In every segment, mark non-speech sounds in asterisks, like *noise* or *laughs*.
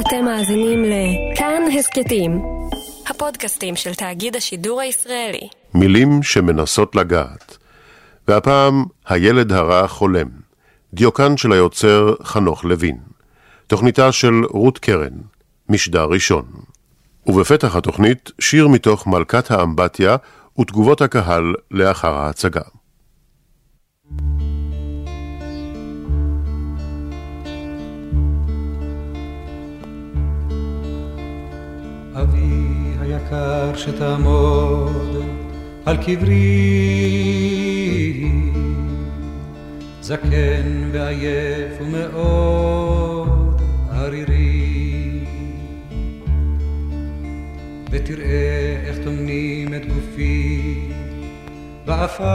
אתם מאזינים לכאן הסכתים, הפודקאסטים של תאגיד השידור הישראלי. מילים שמנסות לגעת. והפעם, הילד הרע חולם. דיוקן של היוצר חנוך לוין. תוכניתה של רות קרן, משדר ראשון. ובפתח התוכנית, שיר מתוך מלכת האמבטיה ותגובות הקהל לאחר ההצגה. אבי היקר שתעמוד על קברי. זקן ועייף ומאוד ערירי. ותראה איך טומנים את גופי בעפר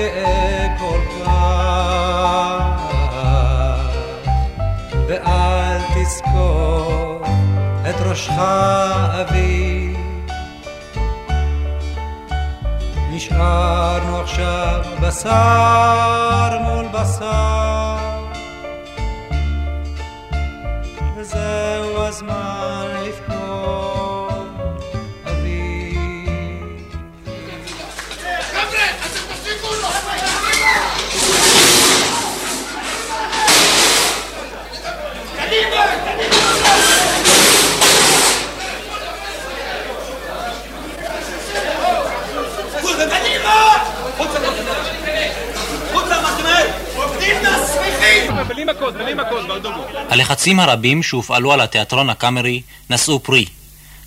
גאה כל כך ואל תזכור את ראשך אבי. נשארנו עכשיו בשר מול בשר וזהו הזמן הלחצים הרבים שהופעלו על התיאטרון הקאמרי נשאו פרי.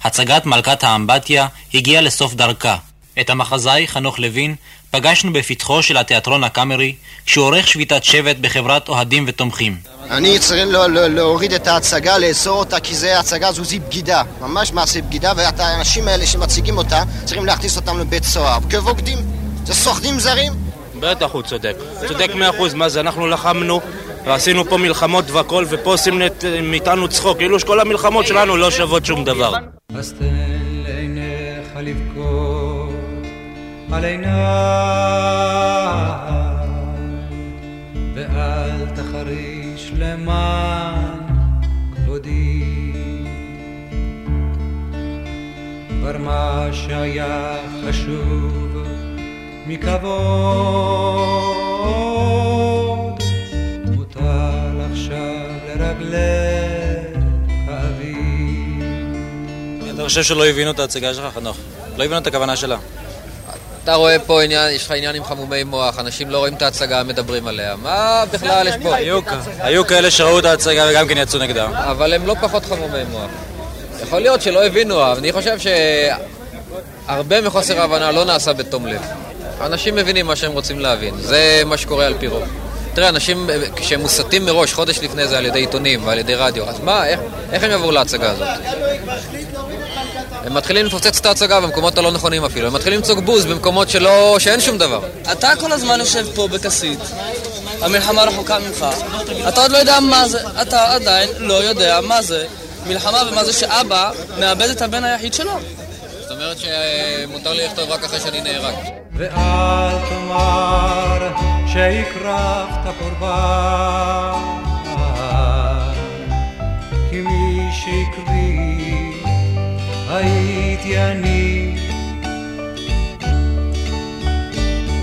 הצגת מלכת האמבטיה הגיעה לסוף דרכה. את המחזאי חנוך לוין פגשנו בפתחו של התיאטרון הקאמרי כשהוא עורך שביתת שבט בחברת אוהדים ותומכים. אני צריך לא, לא, להוריד את ההצגה, לאסור אותה, כי זה, ההצגה הזו זו בגידה. ממש מעשה בגידה, והאנשים האלה שמציגים אותה, צריכים להכניס אותם לבית סוהר. כבוגדים. זה סוחדים זרים. בטח הוא צודק. צודק מאה אחוז, מה זה, אנחנו לחמנו ועשינו פה מלחמות והכל, ופה עושים מאיתנו צחוק, כאילו שכל המלחמות שלנו לא שוות שום דבר. אז תן לעיניך לבכות על עיניי ואל תחריש למען כבודי כבר מה שהיה חשוב מכבוד מוטל עכשיו לרגליך אבי אתה חושב שלא הבינו את ההצגה שלך, חנוך? לא הבינו את הכוונה שלה. אתה רואה פה עניין, יש לך עניין עם חמומי מוח, אנשים לא רואים את ההצגה, מדברים עליה. מה בכלל יש פה? היו כאלה שראו את ההצגה וגם כן יצאו נגדה. אבל הם לא פחות חמומי מוח. יכול להיות שלא הבינו, אבל אני חושב שהרבה מחוסר ההבנה לא נעשה בתום לב. אנשים מבינים מה שהם רוצים להבין, זה מה שקורה על פי רוב. תראה, אנשים, כשהם מוסתים מראש, חודש לפני זה על ידי עיתונים ועל ידי רדיו, אז מה, איך, איך הם יבואו להצגה הזאת? הם מתחילים לפוצץ את ההצגה במקומות הלא נכונים אפילו, הם מתחילים לצעוק בוז במקומות שלא, שאין שום דבר. אתה כל הזמן יושב פה בכסית, המלחמה רחוקה ממך, אתה עוד לא יודע מה זה, אתה עדיין לא יודע מה זה מלחמה ומה זה שאבא מאבד את הבן היחיד שלו. זאת אומרת שמותר לי לכתוב רק אחרי שאני נהרג. ואל תאמר שהקרבת קורבן, כי מי שהקריב הייתי אני.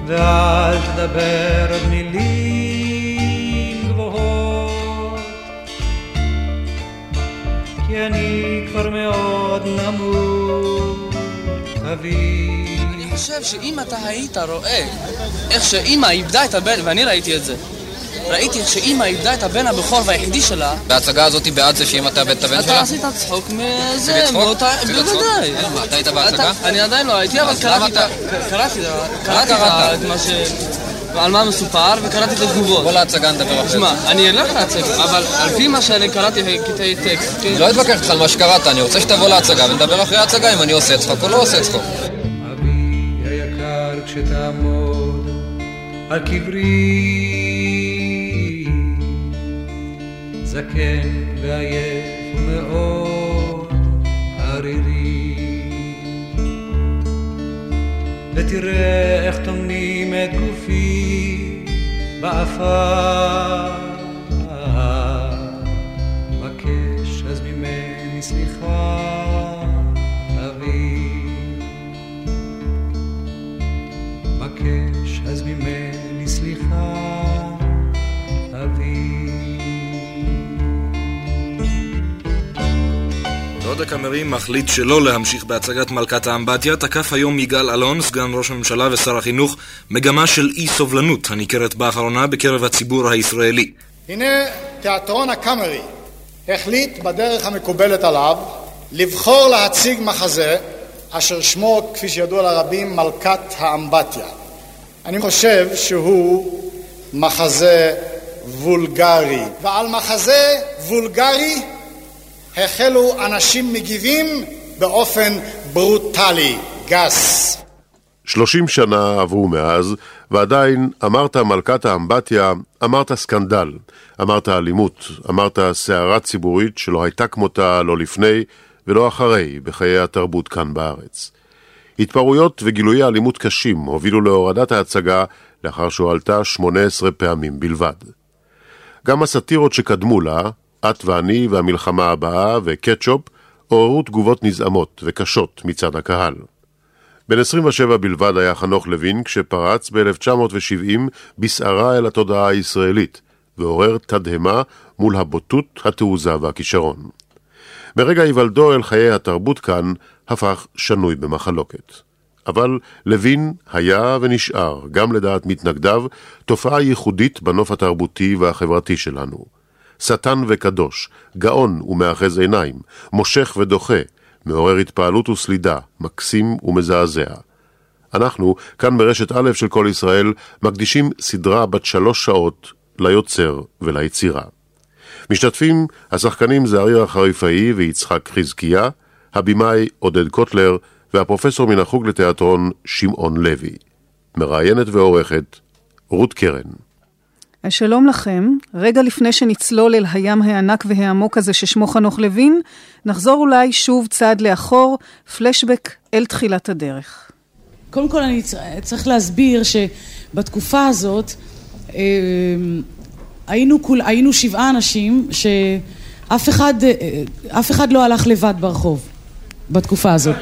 ואל תדבר עוד מילים גבוהות, כי אני כבר מאוד נמוך, אבי. אני חושב שאם אתה היית רואה איך שאימא איבדה את הבן, ואני ראיתי את זה, ראיתי איך שאימא איבדה את הבן הבכור והיחידי שלה, וההצגה הזאת היא בעד זה אתה תאבד את הבן אתה שלה? עשית צחוק מזה? מאותה... בוודאי. אתה היית בהצגה? אתה- אני עדיין לא הייתי, אבל קראתי את אתה- מה ש... על מה מסופר, וקראתי את התגובות. בוא להצגה נדבר אחרי זה. תשמע, אני אלך להצג, אבל על פי מה שאני קראתי קטעי טקסט, כן? אני לא אתווכח איתך על מה שקראת, אני רוצה שתבוא להצגה ונדבר אחרי ההצגה אם אני עושה צחוק או לא עושה צחוק. אבי היקר כשתעמוד על קברי זקן ועייף ומאוד ערירי. ותראה איך טומנים את גופי בעפר הקאמרי מחליט שלא להמשיך בהצגת מלכת האמבטיה, תקף היום יגאל אלון, סגן ראש הממשלה ושר החינוך, מגמה של אי סובלנות הניכרת באחרונה בקרב הציבור הישראלי. הנה תיאטרון הקאמרי החליט בדרך המקובלת עליו לבחור להציג מחזה אשר שמו, כפי שידוע לרבים, מלכת האמבטיה. אני חושב שהוא מחזה וולגרי, ועל מחזה וולגרי החלו אנשים מגיבים באופן ברוטלי, גס. שלושים שנה עברו מאז, ועדיין אמרת מלכת האמבטיה, אמרת סקנדל, אמרת אלימות, אמרת סערה ציבורית שלא הייתה כמותה לא לפני ולא אחרי בחיי התרבות כאן בארץ. התפרעויות וגילויי אלימות קשים הובילו להורדת ההצגה לאחר שהועלתה 18 פעמים בלבד. גם הסאטירות שקדמו לה, את ואני והמלחמה הבאה וקטשופ, עוררו תגובות נזעמות וקשות מצד הקהל. בן 27 בלבד היה חנוך לוין כשפרץ ב-1970 בסערה אל התודעה הישראלית, ועורר תדהמה מול הבוטות, התעוזה והכישרון. מרגע היוולדו אל חיי התרבות כאן, הפך שנוי במחלוקת. אבל לוין היה ונשאר, גם לדעת מתנגדיו, תופעה ייחודית בנוף התרבותי והחברתי שלנו. שטן וקדוש, גאון ומאחז עיניים, מושך ודוחה, מעורר התפעלות וסלידה, מקסים ומזעזע. אנחנו, כאן ברשת א' של כל ישראל, מקדישים סדרה בת שלוש שעות ליוצר וליצירה. משתתפים השחקנים זעריר החריפאי ויצחק חזקיה, הבמאי עודד קוטלר והפרופסור מן החוג לתיאטרון שמעון לוי. מראיינת ועורכת רות קרן. שלום לכם. רגע לפני שנצלול אל הים הענק והעמוק הזה ששמו חנוך לוין, נחזור אולי שוב צעד לאחור, פלשבק אל תחילת הדרך. קודם כל אני צריך להסביר שבתקופה הזאת אה, היינו, כול, היינו שבעה אנשים שאף אחד, אה, אחד לא הלך לבד ברחוב בתקופה הזאת.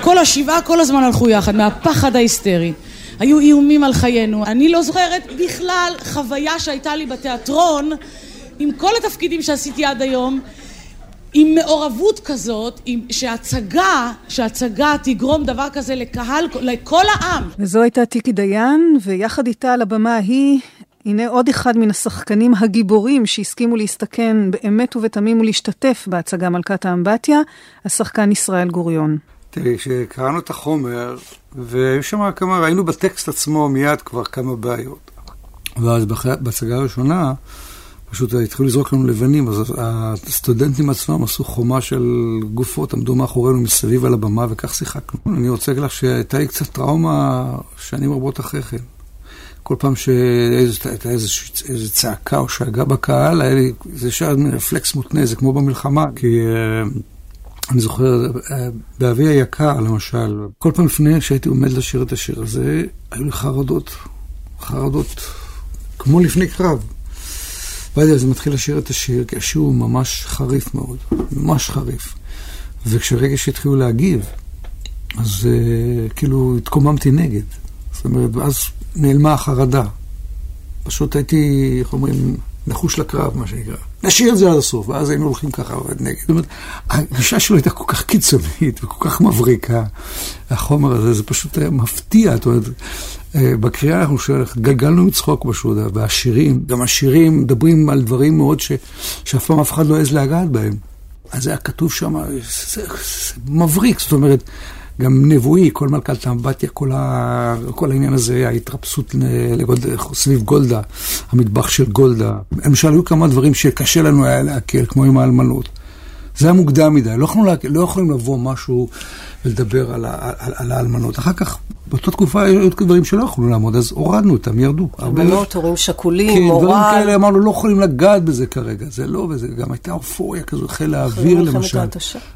כל השבעה כל הזמן הלכו יחד, מהפחד ההיסטרי. היו איומים על חיינו. אני לא זוכרת בכלל חוויה שהייתה לי בתיאטרון עם כל התפקידים שעשיתי עד היום עם מעורבות כזאת, עם, שהצגה, שהצגה תגרום דבר כזה לקהל, לכל העם. וזו הייתה טיקי דיין, ויחד איתה על הבמה ההיא, הנה עוד אחד מן השחקנים הגיבורים שהסכימו להסתכן באמת ובתמים ולהשתתף בהצגה מלכת האמבטיה, השחקן ישראל גוריון. תראי, כשקראנו את החומר, והיו שם כמה, ראינו בטקסט עצמו מיד כבר כמה בעיות. ואז בהצגה הראשונה, פשוט התחילו לזרוק לנו לבנים, אז הסטודנטים עצמם עשו חומה של גופות, עמדו מאחורינו מסביב על הבמה, וכך שיחקנו. אני רוצה להגיד לך שהייתה לי קצת טראומה שנים רבות אחרי כן. כל פעם שהייתה איזו צעקה או שאגה בקהל, היה לי, זה שהיה רפלקס מותנה, זה כמו במלחמה, כי... Uh, אני זוכר, אה, באבי היקר, למשל, כל פעם לפני שהייתי עומד לשיר את השיר הזה, היו לי חרדות, חרדות, כמו לפני קרב. ואז זה מתחיל לשיר את השיר, כי השיר הוא ממש חריף מאוד, ממש חריף. וכשרגע שהתחילו להגיב, אז uh, כאילו התקוממתי נגד. זאת אומרת, ואז נעלמה החרדה. פשוט הייתי, איך אומרים, נחוש לקרב, מה שנקרא. נשאיר את זה עד הסוף, ואז היינו הולכים ככה נגד. זאת אומרת, הגישה שלו הייתה כל כך קיצונית וכל כך מבריקה, החומר הזה, זה פשוט היה מפתיע. זאת אומרת, אה, בקריאה אנחנו שואלים, גלגלנו מצחוק פשוט, והשירים, גם השירים מדברים על דברים מאוד ש, שאף פעם אף אחד לא העז לגעת בהם. אז היה כתוב שם, זה, זה, זה מבריק, זאת אומרת, גם נבואי, כל מלכת האמבטיה, כל, ה... כל העניין הזה, ההתרפסות לגולד... סביב גולדה, המטבח של גולדה. למשל, היו כמה דברים שקשה לנו היה להכיר, כמו עם האלמנות. זה היה מוקדם מדי, לא לה... לא יכולים לבוא משהו ולדבר על, ה, על, על האלמנות. אחר כך, באותה תקופה היו דברים שלא יכולו לעמוד, אז הורדנו אותם, ירדו. אלמנות, הורים שכולים, כן, מורל. דברים כאלה, אמרנו, לא יכולים לגעת בזה כרגע. זה לא, וזה גם הייתה אופוריה כזו, חיל האוויר למשל.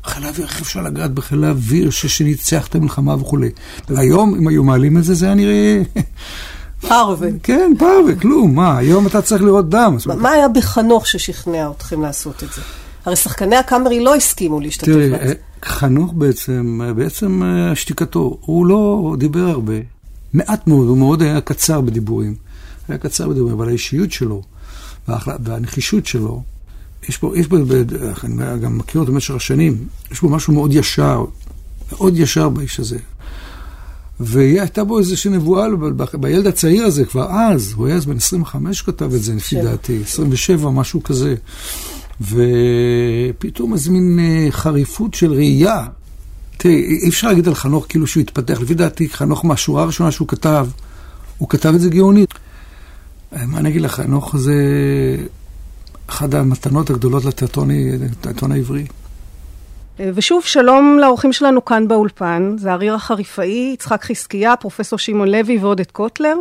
חיל האוויר, איך אפשר לגעת בחיל האוויר שניצח את המלחמה וכולי. והיום, אם היו מעלים את זה, זה היה נראה... *laughs* פרווה. כן, פרווה, כלום, מה, היום אתה צריך לראות דם. מה היה בחנוך ששכנע אתכם לעשות את זה? הרי שחקני הקאמרי לא הסכימו להשתתף בזה. תראי, חנוך בעצם, בעצם אה, שתיקתו, הוא לא דיבר הרבה, מעט מאוד, הוא מאוד היה קצר בדיבורים. היה קצר בדיבורים, אבל האישיות שלו והנחישות שלו, יש פה, יש פה, אני גם מכיר אותו במשך השנים, יש פה משהו מאוד ישר, מאוד ישר באיש הזה. והייתה בו איזושהי נבואה בילד הצעיר הזה, כבר אז, הוא היה אז בן 25 כתב את זה, לפי דעתי, 27, משהו כזה. ופתאום איזה מין אה, חריפות של ראייה. תראי, אי אפשר להגיד על חנוך כאילו שהוא התפתח. לפי דעתי, חנוך מהשורה הראשונה שהוא כתב, הוא כתב את זה גאונית. אה, מה אני אגיד לך, חנוך זה אחת המתנות הגדולות לתיאטרון העברי. אה, ושוב, שלום לאורחים שלנו כאן באולפן, זה אריר החריפאי, יצחק חזקיה, פרופסור שמעון לוי ועודד קוטלר.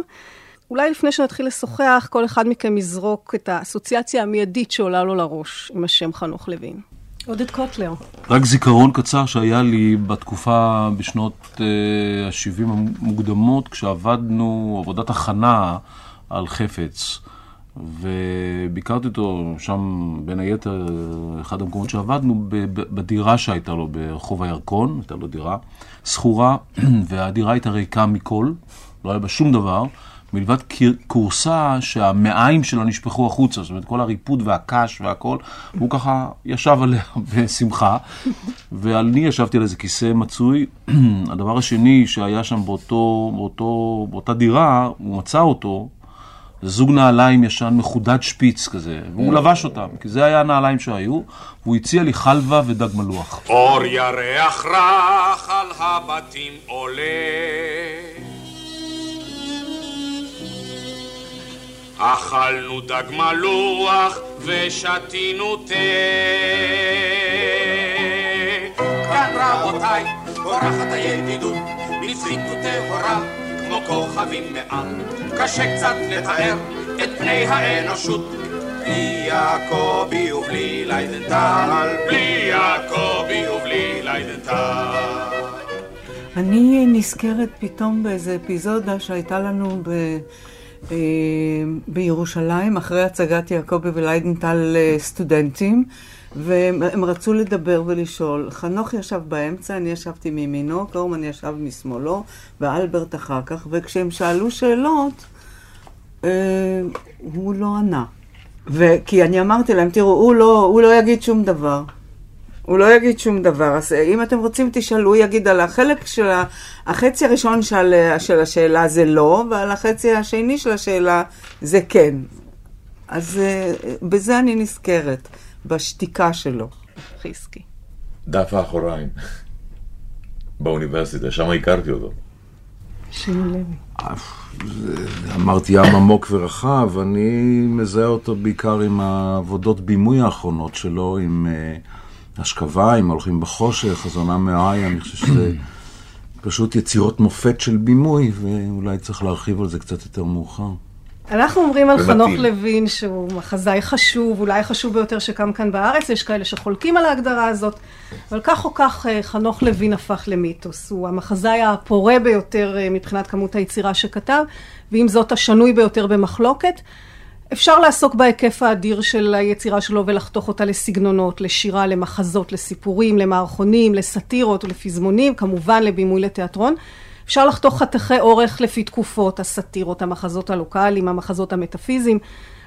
אולי לפני שנתחיל לשוחח, כל אחד מכם יזרוק את האסוציאציה המיידית שעולה לו לראש עם השם חנוך לוין. עודד קוטלר. רק זיכרון קצר שהיה לי בתקופה בשנות ה-70 uh, המוקדמות, כשעבדנו עבודת הכנה על חפץ. וביקרתי אותו שם, בין היתר, אחד המקומות שעבדנו, בדירה שהייתה לו ברחוב הירקון, הייתה לו דירה שכורה, *clears throat* והדירה הייתה ריקה מכל, לא היה בה שום דבר. מלבד כורסה שהמעיים שלה נשפכו החוצה, זאת אומרת כל הריפוד והקש והכל, הוא ככה ישב עליה *laughs* בשמחה, ואני ישבתי על איזה כיסא מצוי. *clears throat* הדבר השני שהיה שם באותו, באותו, באותה דירה, הוא מצא אותו, זה זוג נעליים ישן מחודד שפיץ כזה, והוא לבש אותם, כי זה היה הנעליים שהיו, והוא הציע לי חלבה ודג מלוח. אור ירח רך על הבתים עולה אכלנו דג מלוח ושתינו תה. כאן רבותיי, אורחת הידידות, בצרית וטהורה, כמו כוכבים מעם. קשה קצת לתאר את פני האנושות. בלי יעקבי ובלי ליידנטל, בלי יעקבי ובלי ליידנטל. אני נזכרת פתאום באיזה אפיזודה שהייתה לנו ב... אה, בירושלים, אחרי הצגת יעקבי וליידנטל סטודנטים, והם רצו לדבר ולשאול. חנוך ישב באמצע, אני ישבתי מימינו, קורמן ישב משמאלו, ואלברט אחר כך, וכשהם שאלו שאלות, אה, הוא לא ענה. כי אני אמרתי להם, תראו, הוא לא, הוא לא יגיד שום דבר. הוא לא יגיד שום דבר. אז אם אתם רוצים, תשאלו, הוא יגיד על החלק של ה... החצי הראשון של, של השאלה זה לא, ועל החצי השני של השאלה זה כן. אז אה, בזה אני נזכרת, בשתיקה שלו. חיסקי. דף האחוריים, באוניברסיטה, שם הכרתי אותו. שימו לוי. אמרתי ים עמוק ורחב, אני מזהה אותו בעיקר עם העבודות בימוי האחרונות שלו, עם... Uh, השכבה, אם הולכים בחושך, הזונה מהאי, אני חושב שזה פשוט יצירות מופת של בימוי, ואולי צריך להרחיב על זה קצת יותר מאוחר. אנחנו אומרים על חנוך לוין שהוא מחזאי חשוב, אולי חשוב ביותר שקם כאן בארץ, יש כאלה שחולקים על ההגדרה הזאת, אבל כך או כך אה, חנוך לוין הפך למיתוס. הוא המחזאי הפורה ביותר אה, מבחינת כמות היצירה שכתב, ועם זאת השנוי ביותר במחלוקת. אפשר לעסוק בהיקף האדיר של היצירה שלו ולחתוך אותה לסגנונות, לשירה, למחזות, לסיפורים, למערכונים, לסאטירות ולפזמונים, כמובן לבימוי לתיאטרון. אפשר לחתוך חתכי אורך לפי תקופות, הסאטירות, המחזות הלוקאליים, המחזות המטאפיזיים.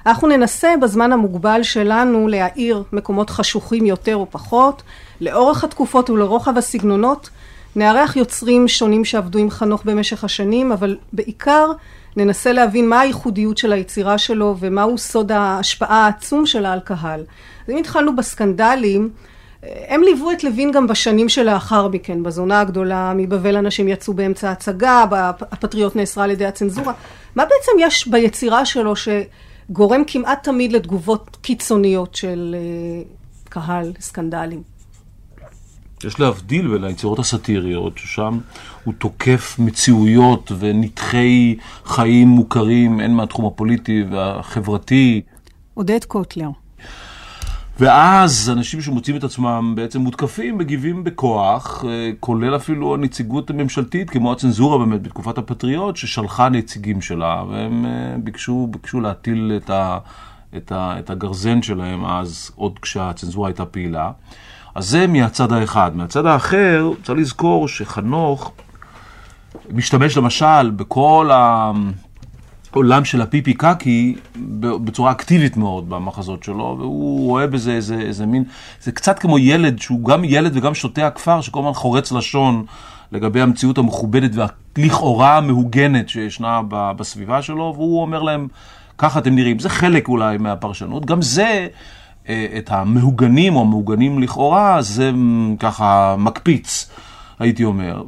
אנחנו ננסה בזמן המוגבל שלנו להאיר מקומות חשוכים יותר או פחות, לאורך התקופות ולרוחב הסגנונות. נארח יוצרים שונים שעבדו עם חנוך במשך השנים, אבל בעיקר ננסה להבין מה הייחודיות של היצירה שלו ומהו סוד ההשפעה העצום שלה על קהל. אז אם התחלנו בסקנדלים, הם ליוו את לוין גם בשנים שלאחר מכן, בזונה הגדולה, מבבל אנשים יצאו באמצע ההצגה, הפטריוט נאסרה על ידי הצנזורה. מה בעצם יש ביצירה שלו שגורם כמעט תמיד לתגובות קיצוניות של אה, קהל, סקנדלים? יש להבדיל בין היצירות הסאטיריות, ששם הוא תוקף מציאויות ונתחי חיים מוכרים, הן מהתחום הפוליטי והחברתי. עודד קוטלר. ואז אנשים שמוצאים את עצמם בעצם מותקפים, מגיבים בכוח, אה, כולל אפילו הנציגות הממשלתית, כמו הצנזורה באמת בתקופת הפטריוט, ששלחה נציגים שלה, והם אה, ביקשו, ביקשו להטיל את, ה, את, ה, את הגרזן שלהם אז, עוד כשהצנזורה הייתה פעילה. אז זה מהצד האחד. מהצד האחר, צריך לזכור שחנוך משתמש למשל בכל העולם של הפיפי קקי בצורה אקטיבית מאוד במחזות שלו, והוא רואה בזה איזה, איזה מין, זה קצת כמו ילד שהוא גם ילד וגם שותה הכפר, שכל הזמן חורץ לשון לגבי המציאות המכובדת והלכאורה המהוגנת שישנה בסביבה שלו, והוא אומר להם, ככה אתם נראים. זה חלק אולי מהפרשנות. גם זה... אה, את המהוגנים או המהוגנים לכאורה, זה ככה מקפיץ. הייתי אומר.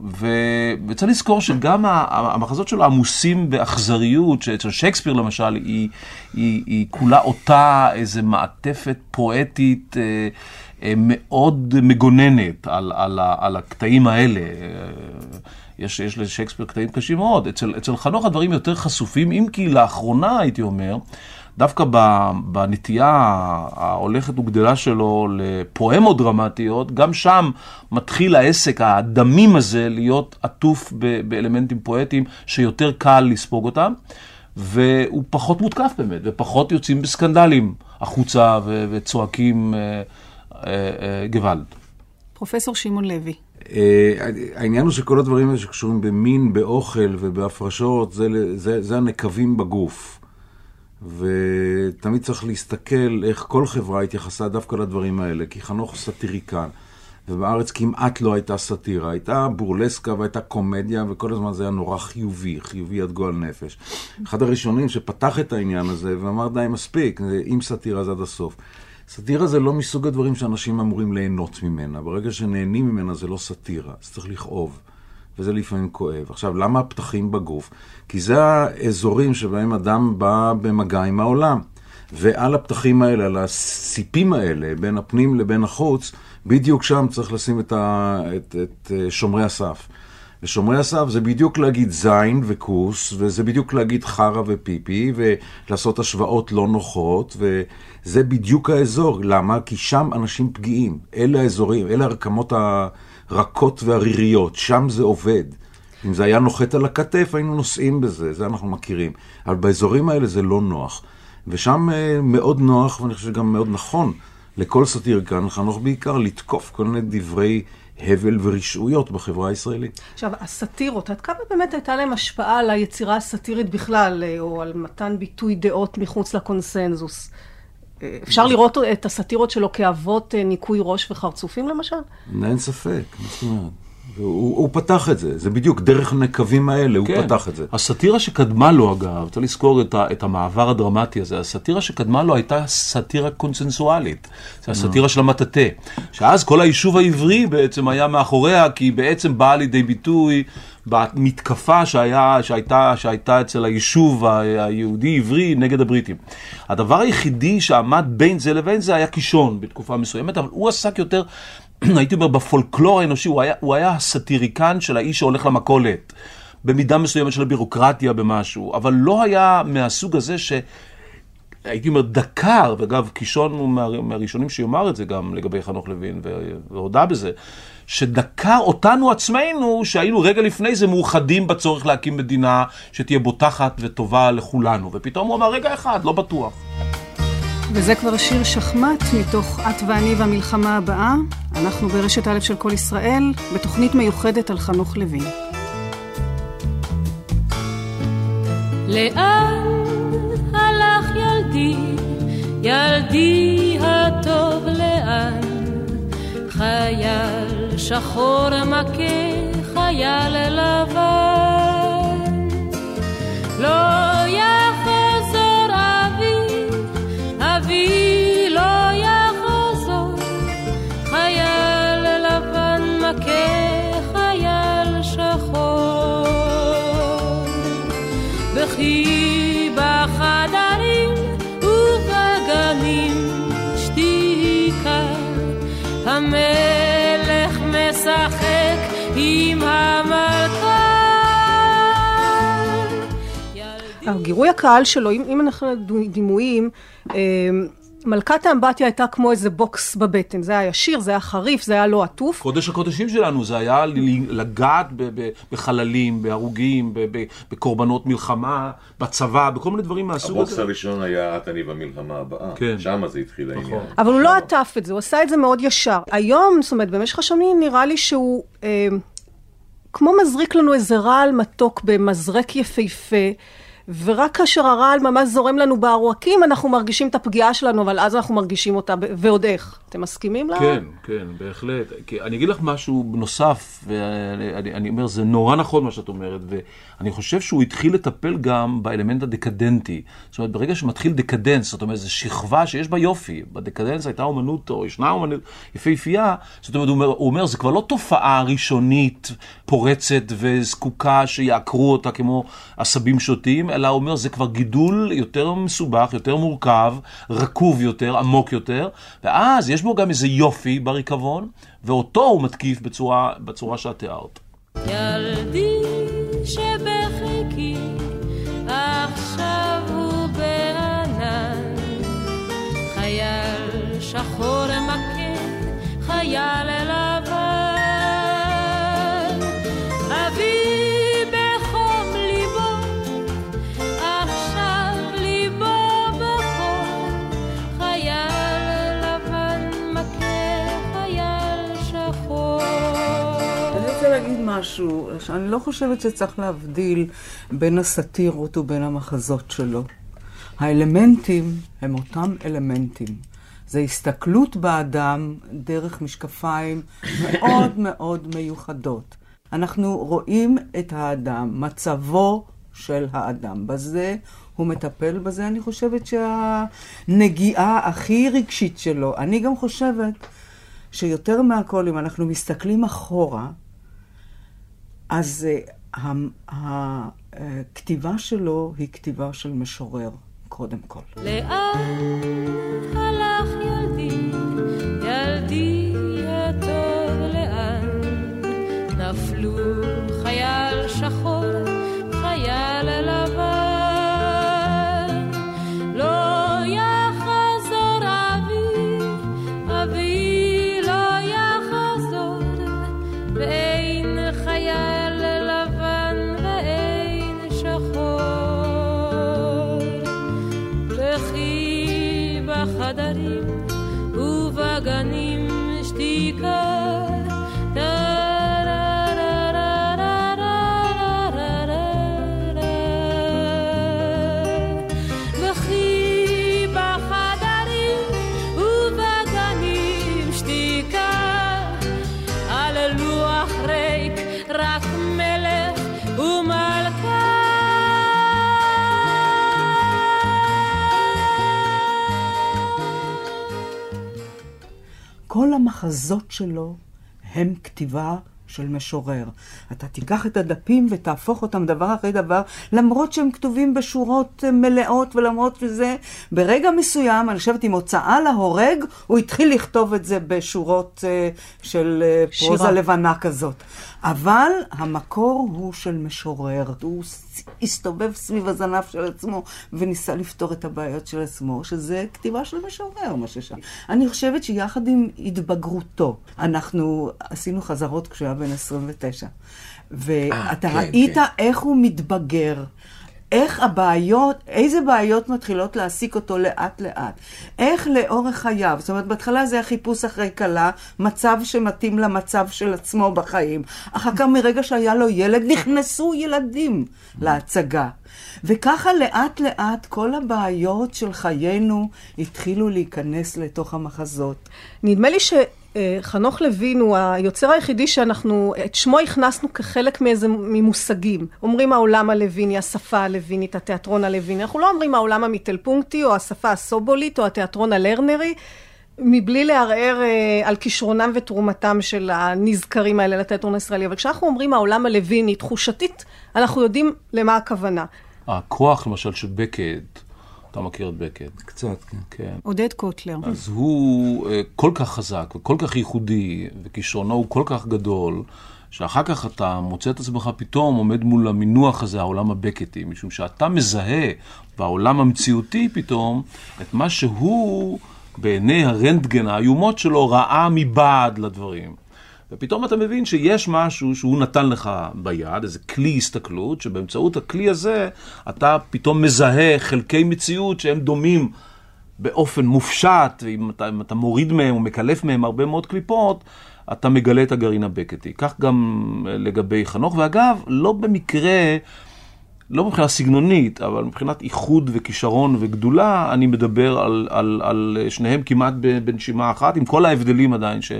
וצריך לזכור שגם המחזות שלו עמוסים באכזריות, שאצל שייקספיר למשל, היא, היא, היא כולה אותה איזה מעטפת פואטית אה, אה, מאוד מגוננת על, על, על הקטעים האלה. יש, יש לשייקספיר קטעים קשים מאוד. אצל, אצל חנוך הדברים יותר חשופים, אם כי לאחרונה, הייתי אומר, דווקא בנטייה ההולכת וגדלה שלו לפואמות דרמטיות, גם שם מתחיל העסק הדמים הזה להיות עטוף באלמנטים פואטיים שיותר קל לספוג אותם, והוא פחות מותקף באמת, ופחות יוצאים בסקנדלים החוצה וצועקים אה, אה, אה, גוואלד. פרופסור שמעון לוי. העניין הוא שכל הדברים האלה שקשורים במין, באוכל ובהפרשות, זה, זה, זה הנקבים בגוף. ותמיד צריך להסתכל איך כל חברה התייחסה דווקא לדברים האלה, כי חנוך סאטיריקן, ובארץ כמעט לא הייתה סאטירה, הייתה בורלסקה והייתה קומדיה, וכל הזמן זה היה נורא חיובי, חיובי עד גועל נפש. אחד הראשונים שפתח את העניין הזה ואמר די מספיק, אם סאטירה זה עד הסוף. סאטירה זה לא מסוג הדברים שאנשים אמורים ליהנות ממנה, ברגע שנהנים ממנה זה לא סאטירה, זה צריך לכאוב. וזה לפעמים כואב. עכשיו, למה הפתחים בגוף? כי זה האזורים שבהם אדם בא במגע עם העולם. ועל הפתחים האלה, על הסיפים האלה, בין הפנים לבין החוץ, בדיוק שם צריך לשים את, ה, את, את אה, שומרי הסף. ושומרי הסף זה בדיוק להגיד זין וכוס, וזה בדיוק להגיד חרא ופיפי, ולעשות השוואות לא נוחות, וזה בדיוק האזור. למה? כי שם אנשים פגיעים. אלה האזורים, אלה הרקמות ה... הרכות והריריות, שם זה עובד. אם זה היה נוחת על הכתף, היינו נוסעים בזה, זה אנחנו מכירים. אבל באזורים האלה זה לא נוח. ושם אה, מאוד נוח, ואני חושב שגם מאוד נכון, לכל סאטיריקן, חנוך בעיקר, לתקוף כל מיני דברי הבל ורשעויות בחברה הישראלית. עכשיו, הסאטירות, עד כמה באמת הייתה להם השפעה על היצירה הסאטירית בכלל, אה, או על מתן ביטוי דעות מחוץ לקונסנזוס? אפשר לראות את הסאטירות שלו כאבות אה, ניקוי ראש וחרצופים למשל? אין ספק, מה זאת אומרת? הוא, הוא פתח את זה, זה בדיוק דרך הנקבים האלה, כן. הוא פתח את זה. הסאטירה שקדמה לו, אגב, צריך לזכור את, ה, את המעבר הדרמטי הזה, הסאטירה שקדמה לו הייתה סאטירה קונסנזואלית, זה הסאטירה של המטאטה, שאז כל היישוב העברי בעצם היה מאחוריה, כי היא בעצם באה לידי ביטוי במתקפה שהיה, שהייתה, שהייתה אצל היישוב היהודי-עברי נגד הבריטים. הדבר היחידי שעמד בין זה לבין זה היה קישון בתקופה מסוימת, אבל הוא עסק יותר, *clears throat* הייתי אומר, בפולקלור האנושי, הוא היה, הוא היה הסאטיריקן של האיש שהולך למכולת. במידה מסוימת של הבירוקרטיה במשהו, אבל לא היה מהסוג הזה ש... הייתי אומר, דקר, ואגב, קישון הוא מה, מהראשונים שיאמר את זה גם לגבי חנוך לוין, והודה בזה, שדקר אותנו עצמנו, שהיינו רגע לפני זה מאוחדים בצורך להקים מדינה שתהיה בוטחת וטובה לכולנו. ופתאום הוא אמר, רגע אחד, לא בטוח. וזה כבר שיר שחמט מתוך את ואני והמלחמה הבאה. אנחנו ברשת א' של כל ישראל, בתוכנית מיוחדת על חנוך לוין. לאן הלך ילדי, ילדי הטוב לאן? חייל שחור מכה חייל לבן. לא גירוי הקהל שלו, אם, אם אנחנו דימויים, אה, מלכת האמבטיה הייתה כמו איזה בוקס בבטן, זה היה ישיר, זה היה חריף, זה היה לא עטוף. קודש הקודשים שלנו, זה היה לגעת בחללים, בהרוגים, בקורבנות מלחמה, בצבא, בכל מיני דברים מהסוג הזה. הבוקס הראשון היה את ואני והמלחמה הבאה, כן. שם זה התחיל העניין. נכון. אבל הוא לא עטף את זה, הוא עשה את זה מאוד ישר. היום, זאת אומרת, במשך השנים נראה לי שהוא אה, כמו מזריק לנו איזה רעל מתוק במזרק יפהפה. ורק כאשר הרעל ממש זורם לנו בעורקים, אנחנו מרגישים את הפגיעה שלנו, אבל אז אנחנו מרגישים אותה, ועוד איך. אתם מסכימים לה? כן, כן, בהחלט. כי אני אגיד לך משהו נוסף, ואני אני אומר, זה נורא נכון מה שאת אומרת, ואני חושב שהוא התחיל לטפל גם באלמנט הדקדנטי. זאת אומרת, ברגע שמתחיל דקדנס, זאת אומרת, זו שכבה שיש בה יופי. בדקדנס הייתה אומנות, או ישנה אומנות יפהפייה, זאת אומרת, הוא אומר, הוא אומר, זה כבר לא תופעה ראשונית, פורצת וזקוקה שיעקרו אותה כמו עשבים שוטים, אלא אומר, זה כבר גידול יותר מסובך, יותר מורכב, רקוב יותר, עמוק יותר, ואז יש בו גם איזה יופי בריקבון, ואותו הוא מתקיף בצורה, בצורה שאת תיארת. ילדי שבחיקי, עכשיו הוא בענן, חייל שחור משהו, שאני לא חושבת שצריך להבדיל בין הסאטירות ובין המחזות שלו. האלמנטים הם אותם אלמנטים. זה הסתכלות באדם דרך משקפיים מאוד *coughs* מאוד מיוחדות. אנחנו רואים את האדם, מצבו של האדם. בזה הוא מטפל, בזה אני חושבת שהנגיעה הכי רגשית שלו. אני גם חושבת שיותר מהכל, אם אנחנו מסתכלים אחורה, אז uh, הכתיבה שלו היא כתיבה של משורר, קודם כל. לאן הלך המחזות שלו הם כתיבה של משורר. אתה תיקח את הדפים ותהפוך אותם דבר אחרי דבר, למרות שהם כתובים בשורות מלאות ולמרות שזה, ברגע מסוים, אני חושבת עם הוצאה להורג, הוא התחיל לכתוב את זה בשורות uh, של uh, פרוזה לבנה כזאת. אבל המקור הוא של משורר. הוא הסתובב סביב הזנב של עצמו וניסה לפתור את הבעיות של עצמו, שזה כתיבה של משורר, מה ששם. אני חושבת שיחד עם התבגרותו, אנחנו עשינו חזרות כשהוא היה בן 29. ואתה 아, כן, ראית כן. איך הוא מתבגר. איך הבעיות, איזה בעיות מתחילות להעסיק אותו לאט לאט. איך לאורך חייו, זאת אומרת, בהתחלה זה החיפוש אחרי כלה, מצב שמתאים למצב של עצמו בחיים. אחר כך מרגע שהיה לו ילד, נכנסו ילדים להצגה. וככה לאט לאט כל הבעיות של חיינו התחילו להיכנס לתוך המחזות. נדמה לי ש... אה, חנוך לוין הוא היוצר היחידי שאנחנו, את שמו הכנסנו כחלק מאיזה ממושגים. אומרים העולם הלוויני, השפה הלווינית, התיאטרון הלוויני. אנחנו לא אומרים העולם המיטלפונקטי או השפה הסובולית או התיאטרון הלרנרי, מבלי לערער אה, על כישרונם ותרומתם של הנזכרים האלה לתיאטרון הישראלי. אבל כשאנחנו אומרים העולם הלוויני, תחושתית, אנחנו יודעים למה הכוונה. הכוח למשל של בקט אתה מכיר את בקט. קצת, כן. כן. עודד קוטלר. אז הוא uh, כל כך חזק וכל כך ייחודי, וכישרונו הוא כל כך גדול, שאחר כך אתה מוצא את עצמך פתאום עומד מול המינוח הזה, העולם הבקטי, משום שאתה מזהה בעולם המציאותי פתאום את מה שהוא בעיני הרנטגן האיומות שלו ראה מבעד לדברים. ופתאום אתה מבין שיש משהו שהוא נתן לך ביד, איזה כלי הסתכלות, שבאמצעות הכלי הזה אתה פתאום מזהה חלקי מציאות שהם דומים באופן מופשט, ואם אתה, אתה מוריד מהם או מקלף מהם הרבה מאוד קליפות, אתה מגלה את הגרעין הבקטי. כך גם לגבי חנוך, ואגב, לא במקרה, לא מבחינה סגנונית, אבל מבחינת איחוד וכישרון וגדולה, אני מדבר על, על, על שניהם כמעט בנשימה אחת, עם כל ההבדלים עדיין ש,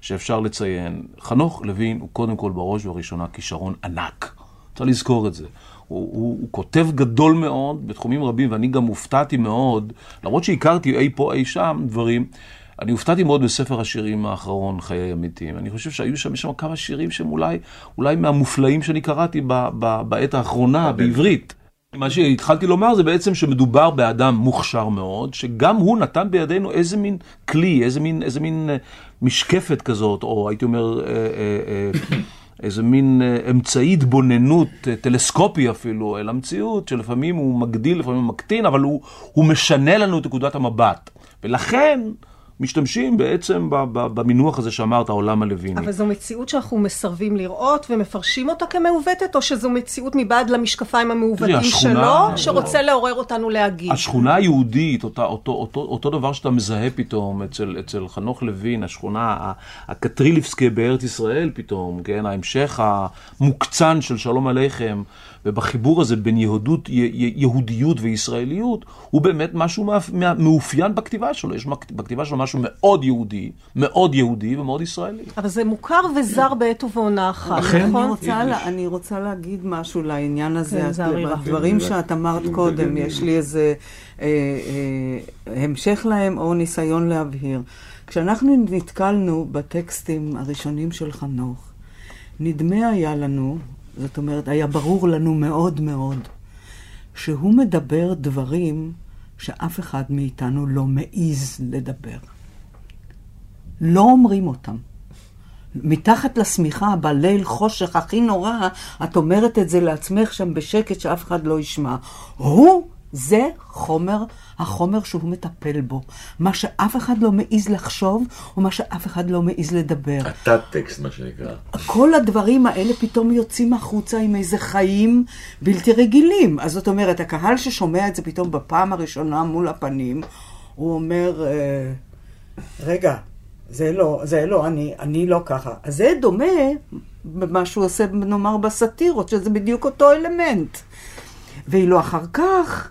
שאפשר לציין. חנוך לוין הוא קודם כל בראש ובראשונה כישרון ענק. צריך לזכור את זה. הוא, הוא, הוא כותב גדול מאוד בתחומים רבים, ואני גם הופתעתי מאוד, למרות שהכרתי אי פה אי שם דברים, אני הופתעתי מאוד בספר השירים האחרון, חיי אמיתיים. אני חושב שהיו שם, שם כמה שירים שהם אולי, אולי מהמופלאים שאני קראתי ב, ב, בעת האחרונה, בעברית. מה שהתחלתי לומר זה בעצם שמדובר באדם מוכשר מאוד, שגם הוא נתן בידינו איזה מין כלי, איזה מין, איזה מין משקפת כזאת, או הייתי אומר... אה, אה, אה, איזה מין אה, אמצעי התבוננות, אה, טלסקופי אפילו, אל המציאות, שלפעמים הוא מגדיל, לפעמים הוא מקטין, אבל הוא, הוא משנה לנו את נקודת המבט. ולכן, משתמשים בעצם במינוח הזה שאמרת, העולם הלוויני. אבל זו מציאות שאנחנו מסרבים לראות ומפרשים אותה כמעוותת, או שזו מציאות מבעד למשקפיים המעוותים שלו, שרוצה לעורר אותנו להגיד? השכונה היהודית, אותה, אותו, אותו, אותו דבר שאתה מזהה פתאום אצל, אצל חנוך לוין, השכונה הקטריליבסקי בארץ ישראל פתאום, כן, ההמשך המוקצן של שלום עליכם. ובחיבור הזה בין יהודות, יהודיות וישראליות, הוא באמת משהו מאופיין בכתיבה שלו. יש בכתיבה שלו משהו מאוד יהודי, מאוד יהודי ומאוד ישראלי. אבל זה מוכר וזר בעת ובעונה אחת, נכון? אני רוצה, לה, אני רוצה להגיד משהו לעניין הזה. כן, הדברים שאת אמרת קודם, יש לי איזה אה, אה, המשך להם או ניסיון להבהיר. כשאנחנו נתקלנו בטקסטים הראשונים של חנוך, נדמה היה לנו, זאת אומרת, היה ברור לנו מאוד מאוד שהוא מדבר דברים שאף אחד מאיתנו לא מעז לדבר. לא אומרים אותם. מתחת לשמיכה, בליל חושך הכי נורא, את אומרת את זה לעצמך שם בשקט שאף אחד לא ישמע. הוא זה חומר, החומר שהוא מטפל בו. מה שאף אחד לא מעז לחשוב, או מה שאף אחד לא מעז לדבר. התת-טקסט, מה שנקרא. כל הדברים האלה פתאום יוצאים החוצה עם איזה חיים בלתי רגילים. אז זאת אומרת, הקהל ששומע את זה פתאום בפעם הראשונה מול הפנים, הוא אומר, אה, רגע, זה לא, זה לא, אני, אני לא ככה. אז זה דומה במה שהוא עושה, נאמר, בסאטירות, שזה בדיוק אותו אלמנט. ואילו אחר כך,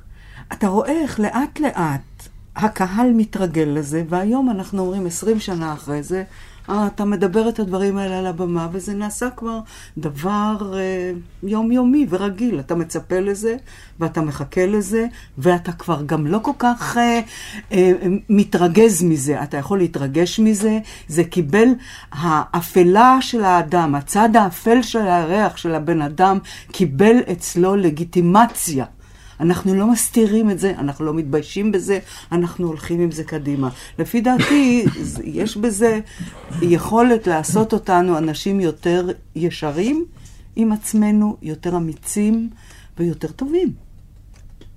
אתה רואה איך לאט לאט הקהל מתרגל לזה, והיום אנחנו אומרים עשרים שנה אחרי זה, אה, אתה מדבר את הדברים האלה על הבמה, וזה נעשה כבר דבר אה, יומיומי ורגיל. אתה מצפה לזה, ואתה מחכה לזה, ואתה כבר גם לא כל כך אה, אה, מתרגז מזה. אתה יכול להתרגש מזה. זה קיבל, האפלה של האדם, הצד האפל של הריח של הבן אדם, קיבל אצלו לגיטימציה. אנחנו לא מסתירים את זה, אנחנו לא מתביישים בזה, אנחנו הולכים עם זה קדימה. לפי דעתי, *laughs* יש בזה יכולת לעשות אותנו אנשים יותר ישרים עם עצמנו, יותר אמיצים ויותר טובים.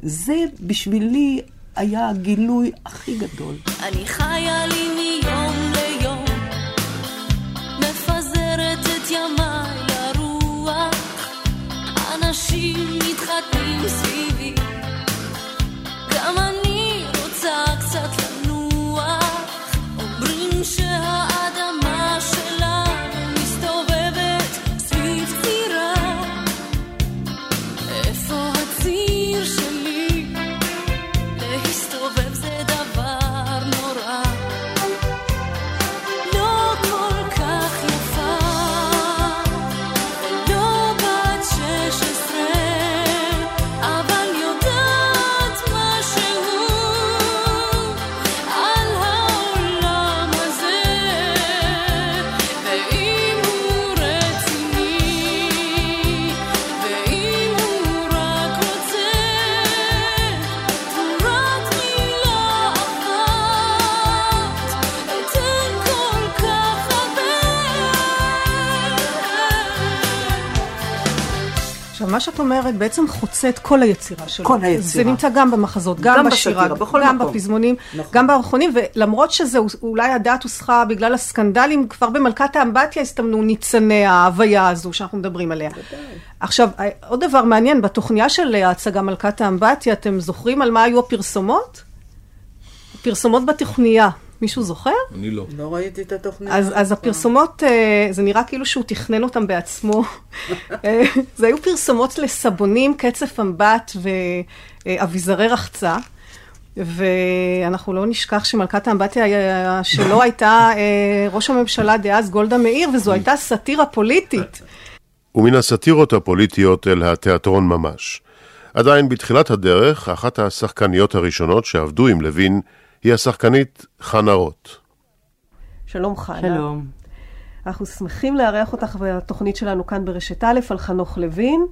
זה בשבילי היה הגילוי הכי גדול. אני חיה לי מיום ליום, מפזרת את ימיי לרוח, אנשים מתחתנים סביבי. מה שאת אומרת בעצם חוצה את כל היצירה שלו. כל היצירה. זה נמצא גם במחזות, גם, גם בשירה, בכל גם מקום. בפזמונים, נכון. גם בארכונים, ולמרות שזה אולי הדעת הוסחה בגלל הסקנדלים, כבר במלכת האמבטיה הסתמנו ניצני ההוויה הזו שאנחנו מדברים עליה. עכשיו, עוד דבר מעניין, בתוכניה של ההצגה מלכת האמבטיה, אתם זוכרים על מה היו הפרסומות? פרסומות בתוכניה. מישהו זוכר? אני לא. לא ראיתי את התוכנית. אז, אז הפרסומות, אה, זה נראה כאילו שהוא תכנן אותם בעצמו. *laughs* אה, זה היו פרסומות לסבונים, קצף אמבט ואביזרי רחצה. ואנחנו לא נשכח שמלכת האמבטיה היה- שלו *coughs* הייתה אה, ראש הממשלה דאז גולדה מאיר, וזו הייתה סאטירה פוליטית. ומן הסאטירות הפוליטיות אל התיאטרון ממש. עדיין בתחילת הדרך, אחת השחקניות הראשונות שעבדו עם לוין היא השחקנית חנה רוט. שלום חנה. שלום. אנחנו שמחים לארח אותך בתוכנית שלנו כאן ברשת א' על חנוך לוין.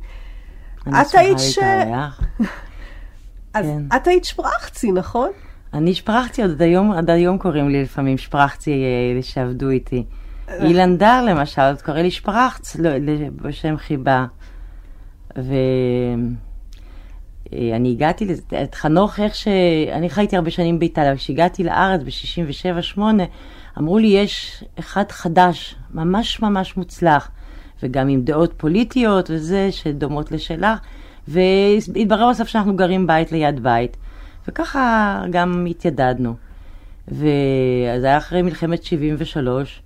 את היית ש... *laughs* אז כן. את היית שפרחצי, נכון? אני שפרחתי, עוד היום, עד היום קוראים לי לפעמים שפרחצי, אלה שעבדו איתי. אילן דר למשל, עוד קורא לי שפרחץ, לא, ל- בשם חיבה. ואני הגעתי, לזה- את חנוך, איך ש... אני חייתי הרבה שנים באיטליה, כשהגעתי לארץ ב-67-8, אמרו לי, יש אחד חדש, ממש ממש מוצלח, וגם עם דעות פוליטיות וזה, שדומות לשלך, והתברר בסוף שאנחנו גרים בית ליד בית, וככה גם התיידדנו. וזה היה אחרי מלחמת 73,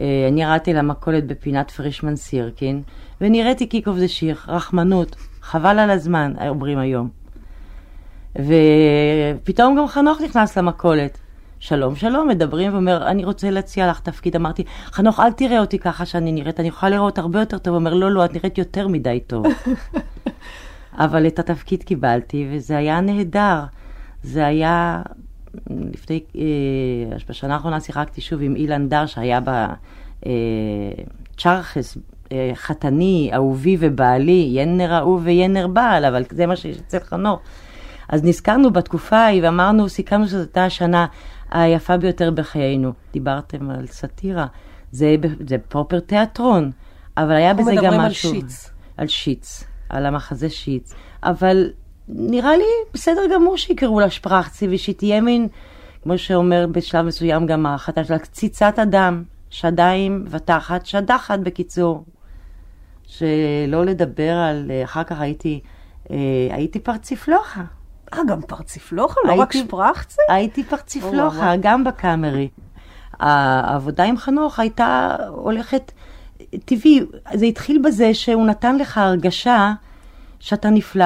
אה, אני ירדתי למכולת בפינת פרישמן סירקין, ונראיתי קיק אוף דה שיר, רחמנות, חבל על הזמן, אומרים היום. ופתאום גם חנוך נכנס למכולת. שלום, שלום, מדברים ואומר, אני רוצה להציע לך תפקיד. אמרתי, חנוך, אל תראה אותי ככה שאני נראית, אני יכולה לראות הרבה יותר טוב. הוא אומר, לא, לא, את נראית יותר מדי טוב. *laughs* אבל את התפקיד קיבלתי, וזה היה נהדר. זה היה, לפני, אה, בשנה האחרונה שיחקתי שוב עם אילן דר, שהיה בצ'רחס, אה, חתני, אהובי ובעלי, ינר אהוב וינר בעל, אבל זה מה שיש אצל חנוך. אז נזכרנו בתקופה ההיא ואמרנו, סיכמנו שזאת הייתה השנה היפה ביותר בחיינו. דיברתם על סאטירה, זה, זה פרופר תיאטרון, אבל היה אנחנו בזה גם מדברים על משהו... שיץ. על שיץ, על המחזה שיץ. אבל נראה לי בסדר גמור שיקראו לה שפרחצי ושהיא תהיה מין, כמו שאומר בשלב מסוים גם החתן שלה, קציצת אדם, שדיים ותחת, שדחת בקיצור. שלא לדבר על, אחר כך הייתי, אה, הייתי פרציפלוחה. אה, גם פרציפלוחה? לא רק שפרחצי? הייתי פרציפלוחה. גם בקאמרי. העבודה עם חנוך הייתה הולכת טבעי. זה התחיל בזה שהוא נתן לך הרגשה שאתה נפלא.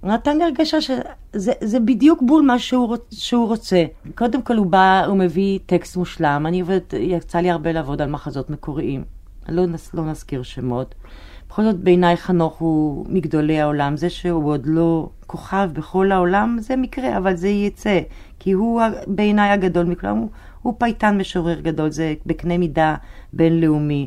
הוא נתן לי הרגשה שזה זה בדיוק בול מה שהוא, שהוא רוצה. קודם כל הוא בא, הוא מביא טקסט מושלם. אני עובדת, יצא לי הרבה לעבוד על מחזות מקוריים. לא, נס, לא נזכיר שמות. בכל זאת בעיניי חנוך הוא מגדולי העולם. זה שהוא עוד לא כוכב בכל העולם זה מקרה, אבל זה יצא. כי הוא בעיניי הגדול מכולם, הוא, הוא פייטן משורר גדול, זה בקנה מידה בינלאומי.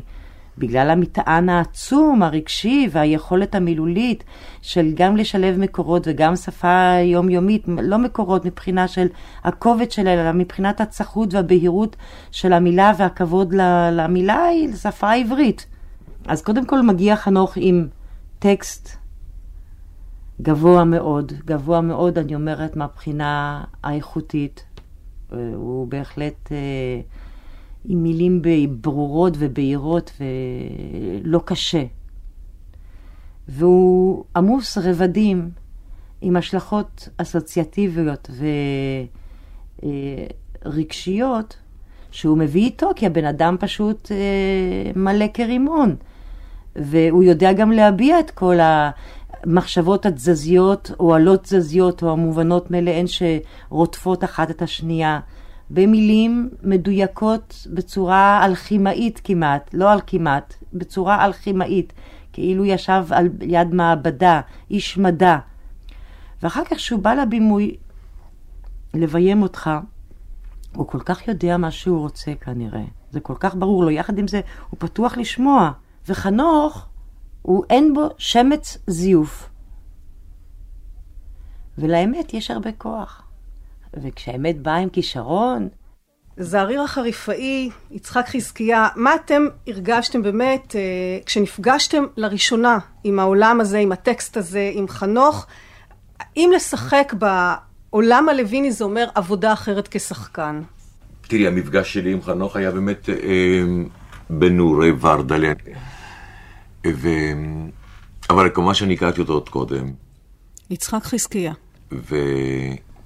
בגלל המטען העצום, הרגשי והיכולת המילולית של גם לשלב מקורות וגם שפה יומיומית, לא מקורות מבחינה של הכובד שלה, אלא מבחינת הצחות והבהירות של המילה והכבוד למילה היא לשפה העברית. אז קודם כל מגיע חנוך עם טקסט גבוה מאוד, גבוה מאוד, אני אומרת, מהבחינה האיכותית. אה, הוא בהחלט... אה, עם מילים ברורות ובהירות ולא קשה. והוא עמוס רבדים עם השלכות אסוציאטיביות ורגשיות שהוא מביא איתו, כי הבן אדם פשוט אה, מלא כרימון. והוא יודע גם להביע את כל המחשבות התזזיות או הלא תזזיות או המובנות מאליהן שרודפות אחת את השנייה. במילים מדויקות בצורה אלכימאית כמעט, לא על בצורה אלכימאית, כאילו ישב על יד מעבדה, איש מדע. ואחר כך כשהוא בא לבימוי לביים אותך, הוא כל כך יודע מה שהוא רוצה כנראה. זה כל כך ברור לו. יחד עם זה, הוא פתוח לשמוע. וחנוך, הוא אין בו שמץ זיוף. ולאמת יש הרבה כוח. וכשהאמת באה עם כישרון, זעריר החריפאי, יצחק חזקיה, מה אתם הרגשתם באמת אה, כשנפגשתם לראשונה עם העולם הזה, עם הטקסט הזה, עם חנוך? אם לשחק בעולם הלוויני זה אומר עבודה אחרת כשחקן. תראי, המפגש שלי עם חנוך היה באמת אה, בנעורי ורדלה. ו... אבל כמובן שאני הכרתי אותו עוד קודם, יצחק חזקיה.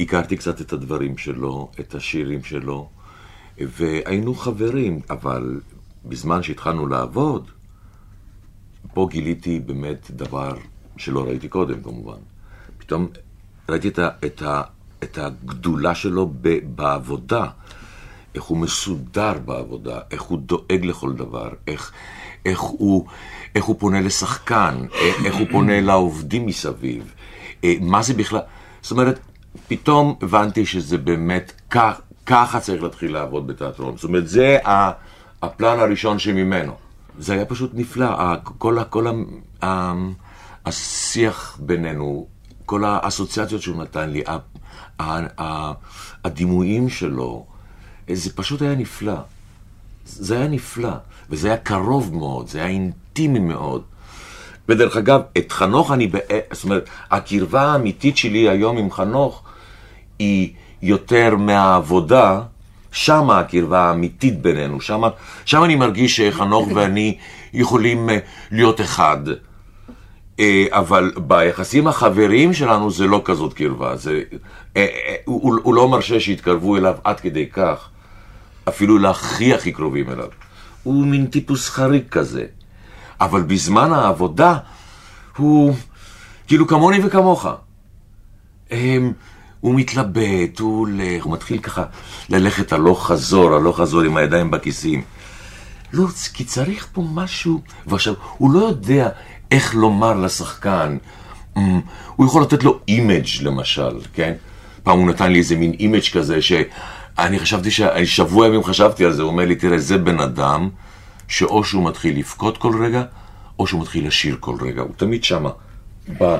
והכרתי קצת את הדברים שלו, את השירים שלו, והיינו חברים, אבל בזמן שהתחלנו לעבוד, פה גיליתי באמת דבר שלא ראיתי קודם כמובן. פתאום ראיתי את, ה, את, ה, את הגדולה שלו ב, בעבודה, איך הוא מסודר בעבודה, איך הוא דואג לכל דבר, איך, איך, הוא, איך הוא פונה לשחקן, איך, איך הוא פונה לעובדים מסביב, אה, מה זה בכלל, זאת אומרת, פתאום הבנתי שזה באמת כך, ככה צריך להתחיל לעבוד בתיאטרון. זאת אומרת, זה הפלן הראשון שממנו. זה היה פשוט נפלא, כל, כל השיח בינינו, כל האסוציאציות שהוא נתן לי, הדימויים שלו, זה פשוט היה נפלא. זה היה נפלא, וזה היה קרוב מאוד, זה היה אינטימי מאוד. ודרך אגב, את חנוך אני, בא- זאת אומרת, הקרבה האמיתית שלי היום עם חנוך היא יותר מהעבודה, שמה הקרבה האמיתית בינינו, שמה, שמה אני מרגיש שחנוך *laughs* ואני יכולים אה, להיות אחד. אה, אבל ביחסים החבריים שלנו זה לא כזאת קרבה, זה, אה, אה, הוא, הוא לא מרשה שיתקרבו אליו עד כדי כך, אפילו להכי הכי קרובים אליו. הוא מין טיפוס חריג כזה. אבל בזמן העבודה הוא כאילו כמוני וכמוך. הם, הוא מתלבט, הוא הולך, הוא מתחיל ככה ללכת הלוך חזור, הלוך חזור עם הידיים בכיסים. לא, כי צריך פה משהו, ועכשיו, הוא לא יודע איך לומר לשחקן. אמ, הוא יכול לתת לו image למשל, כן? פעם הוא נתן לי איזה מין image כזה, שאני חשבתי, ש... שבוע ימים חשבתי על זה, הוא אומר לי, תראה, זה בן אדם שאו שהוא מתחיל לבכות כל רגע, או שהוא מתחיל לשיר כל רגע. הוא תמיד שמה, ב...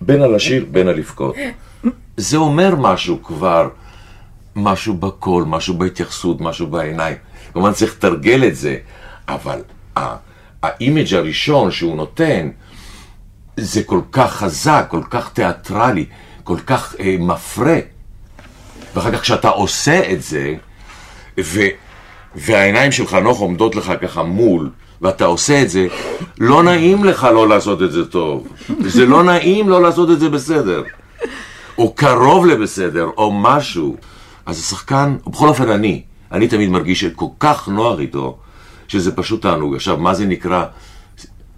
בין הלשיר, בין הלבכות. זה אומר משהו כבר, משהו בקול, משהו בהתייחסות, משהו בעיניים. כמובן צריך לתרגל את זה, אבל ה- ה image הראשון שהוא נותן, זה כל כך חזק, כל כך תיאטרלי, כל כך אה, מפרה. ואחר כך כשאתה עושה את זה, ו, והעיניים של חנוך עומדות לך ככה מול, ואתה עושה את זה, לא נעים לך לא לעשות את זה טוב. זה לא נעים לא לעשות את זה בסדר. או קרוב לבסדר, או משהו. אז השחקן, בכל אופן אני, אני תמיד מרגיש כל כך נוח איתו, שזה פשוט תענוג. עכשיו, מה זה נקרא?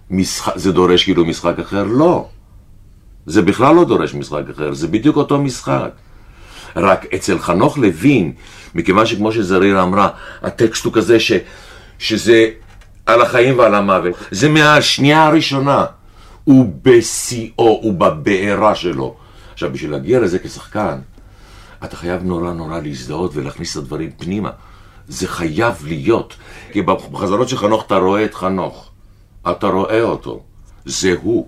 משחק, זה דורש כאילו משחק אחר? לא. זה בכלל לא דורש משחק אחר, זה בדיוק אותו משחק. רק אצל חנוך לוין, מכיוון שכמו שזריר אמרה, הטקסט הוא כזה ש, שזה על החיים ועל המוות. זה מהשנייה הראשונה. הוא בשיאו, הוא בבעירה שלו. עכשיו, בשביל להגיע לזה כשחקן, אתה חייב נורא נורא להזדהות ולהכניס את הדברים פנימה. זה חייב להיות. כי בחזרות של חנוך אתה רואה את חנוך. אתה רואה אותו. זה הוא.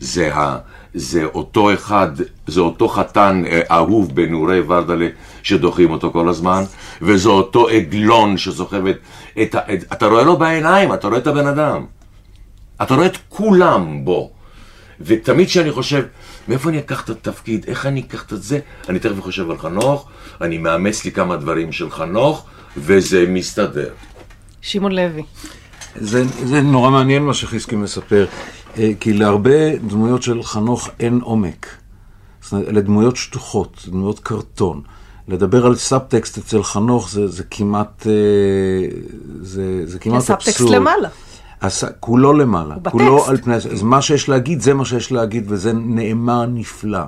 זה, ה, זה אותו אחד, זה אותו חתן אה, אהוב בנעורי ורדלה שדוחים אותו כל הזמן, וזה אותו עגלון שסוחב את, את, את... אתה רואה לו בעיניים, אתה רואה את הבן אדם. אתה רואה את כולם בו. ותמיד כשאני חושב, מאיפה אני אקח את התפקיד, איך אני אקח את זה, אני תכף חושב על חנוך, אני מאמץ לי כמה דברים של חנוך, וזה מסתדר. שמעון לוי. זה, זה נורא מעניין מה שחיסקי מספר, אה, כי להרבה דמויות של חנוך אין עומק. זאת אומרת, אלה דמויות שטוחות, דמויות קרטון. לדבר על סאבטקסט אצל חנוך זה, זה כמעט, אה, זה, זה כמעט הסאבטקסט אבסורד. למעלה. הס... כולו למעלה, הוא כולו בטקסט. על פני... אז מה שיש להגיד, זה מה שיש להגיד, וזה נאמר נפלא.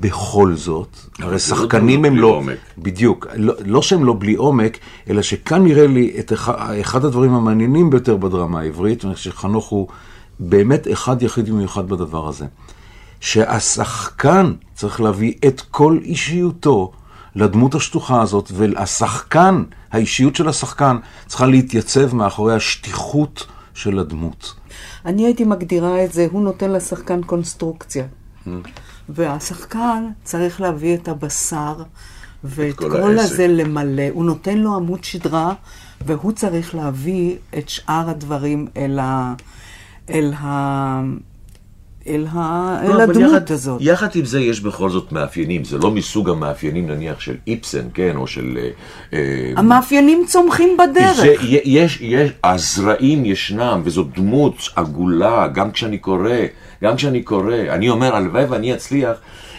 בכל זאת, הרי לא שחקנים הם לא... עומק. בדיוק. לא, לא שהם לא בלי עומק, אלא שכאן נראה לי את אחד, אחד הדברים המעניינים ביותר בדרמה העברית, ואני חושב שחנוך הוא באמת אחד יחיד ומיוחד בדבר הזה. שהשחקן צריך להביא את כל אישיותו לדמות השטוחה הזאת, והשחקן, האישיות של השחקן, צריכה להתייצב מאחורי השטיחות של הדמות. אני הייתי מגדירה את זה, הוא נותן לשחקן קונסטרוקציה. והשחקן צריך להביא את הבשר ואת כל כל. הזה למלא. הוא נותן לו עמוד שדרה, והוא צריך להביא את שאר הדברים אל, ה... אל, ה... אל, ה... לא, אל הדמות יחד, הזאת. יחד עם זה יש בכל זאת מאפיינים, זה לא מסוג המאפיינים נניח של איפסן, כן, או של... אה, אה, המאפיינים צומחים בדרך. זה, יש, יש, הזרעים ישנם, וזו דמות עגולה, גם כשאני קורא, גם כשאני קורא, אני אומר, הלוואי ואני אצליח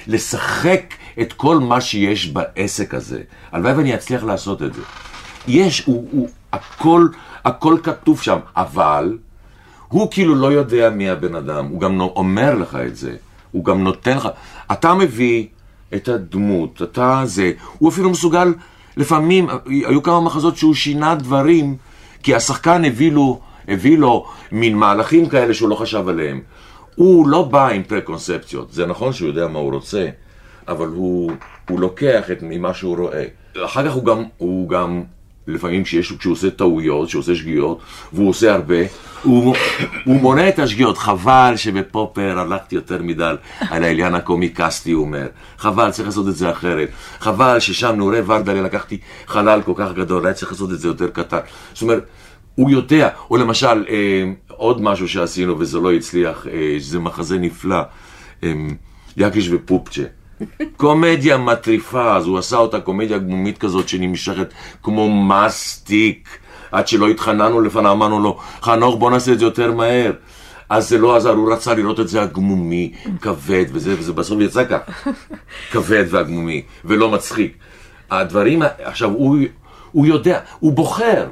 לשחק את כל מה שיש בעסק הזה. הלוואי ואני אצליח לעשות את זה. יש, הוא, הוא, הכל, הכל כתוב שם, אבל הוא כאילו לא יודע מי הבן אדם, הוא גם נו- אומר לך את זה, הוא גם נותן לך, אתה מביא את הדמות, אתה זה, הוא אפילו מסוגל, לפעמים, היו כמה מחזות שהוא שינה דברים, כי השחקן הביא לו, הביא לו מין מהלכים כאלה שהוא לא חשב עליהם. הוא לא בא עם פרקונספציות, זה נכון שהוא יודע מה הוא רוצה, אבל הוא, הוא לוקח את ממה שהוא רואה. אחר כך הוא גם, הוא גם לפעמים כשיש, כשהוא עושה טעויות, כשהוא עושה שגיאות, והוא עושה הרבה, הוא, הוא מונה את השגיאות. חבל שבפופר הלכתי יותר מדי על העליין הקומיקסטי, הוא אומר. חבל, צריך לעשות את זה אחרת. חבל ששם נעורי ורדלה לקחתי חלל כל כך גדול, היה צריך לעשות את זה יותר קטן. זאת אומרת, הוא יודע, או למשל, אה, עוד משהו שעשינו וזה לא הצליח, אה, זה מחזה נפלא, אה, יקיש ופופצ'ה. קומדיה מטריפה, אז הוא עשה אותה קומדיה גמומית כזאת שנמשכת כמו מסטיק, עד שלא התחננו לפניו, אמרנו לו, חנוך בוא נעשה את זה יותר מהר. אז זה לא עזר, הוא רצה לראות את זה הגמומי, כבד, וזה, וזה בסוף יצא כך, *laughs* כבד והגמומי, ולא מצחיק. הדברים, עכשיו, הוא, הוא יודע, הוא בוחר.